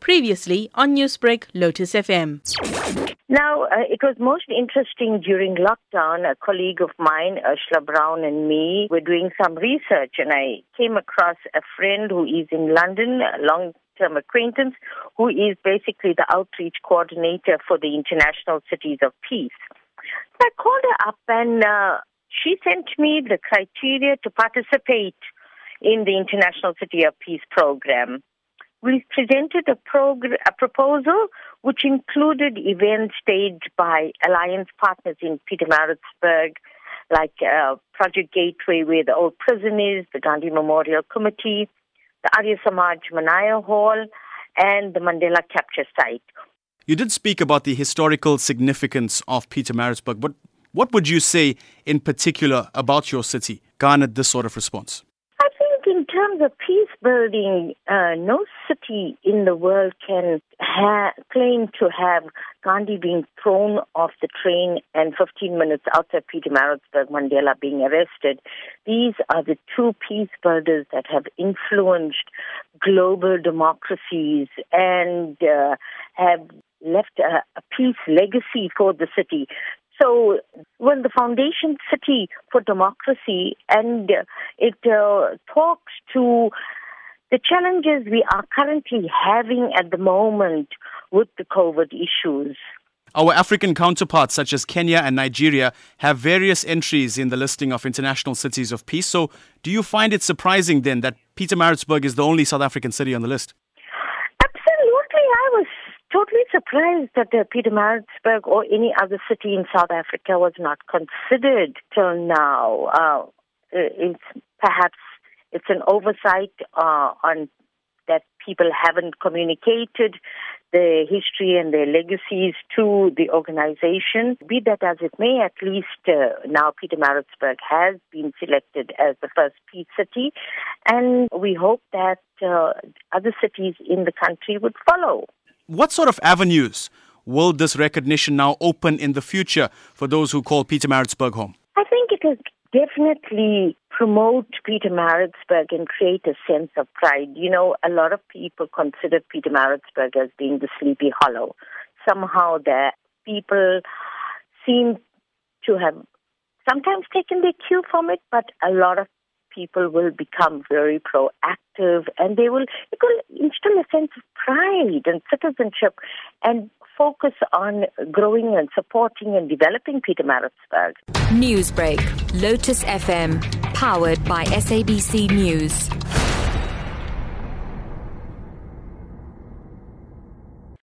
Previously on Newsbreak, Lotus FM. Now, uh, it was most interesting during lockdown. A colleague of mine, Ursula Brown, and me were doing some research, and I came across a friend who is in London, a long term acquaintance, who is basically the outreach coordinator for the International Cities of Peace. So I called her up, and uh, she sent me the criteria to participate in the International City of Peace program. We presented a, progr- a proposal which included events staged by alliance partners in Pietermaritzburg, like uh, Project Gateway, where the old prison is, the Gandhi Memorial Committee, the Arya Samaj Manaya Hall, and the Mandela Capture Site. You did speak about the historical significance of Pietermaritzburg, but what would you say in particular about your city garnered this sort of response? Terms of peace building, uh, no city in the world can ha- claim to have Gandhi being thrown off the train and 15 minutes outside Pietermaritzburg, Mandela being arrested. These are the two peace builders that have influenced global democracies and uh, have left a, a peace legacy for the city. So, well, the Foundation City for Democracy, and it uh, talks to the challenges we are currently having at the moment with the COVID issues. Our African counterparts, such as Kenya and Nigeria, have various entries in the listing of international cities of peace. So, do you find it surprising then that Pietermaritzburg is the only South African city on the list? Absolutely. I was totally surprised that uh, Pietermaritzburg or any other city in South Africa was not considered till now. Uh, it's perhaps it's an oversight uh, on that people haven't communicated the history and their legacies to the organization. Be that as it may, at least uh, now Pietermaritzburg has been selected as the first peace city, and we hope that uh, other cities in the country would follow. What sort of avenues will this recognition now open in the future for those who call Pietermaritzburg home? I think it will definitely promote Pietermaritzburg and create a sense of pride. You know, a lot of people consider Pietermaritzburg as being the sleepy hollow. Somehow the people seem to have sometimes taken their cue from it, but a lot of people will become very proactive and they will, it will instill a sense of pride and citizenship and focus on growing and supporting and developing Pietermaritzburg. Newsbreak, Lotus FM, powered by SABC News.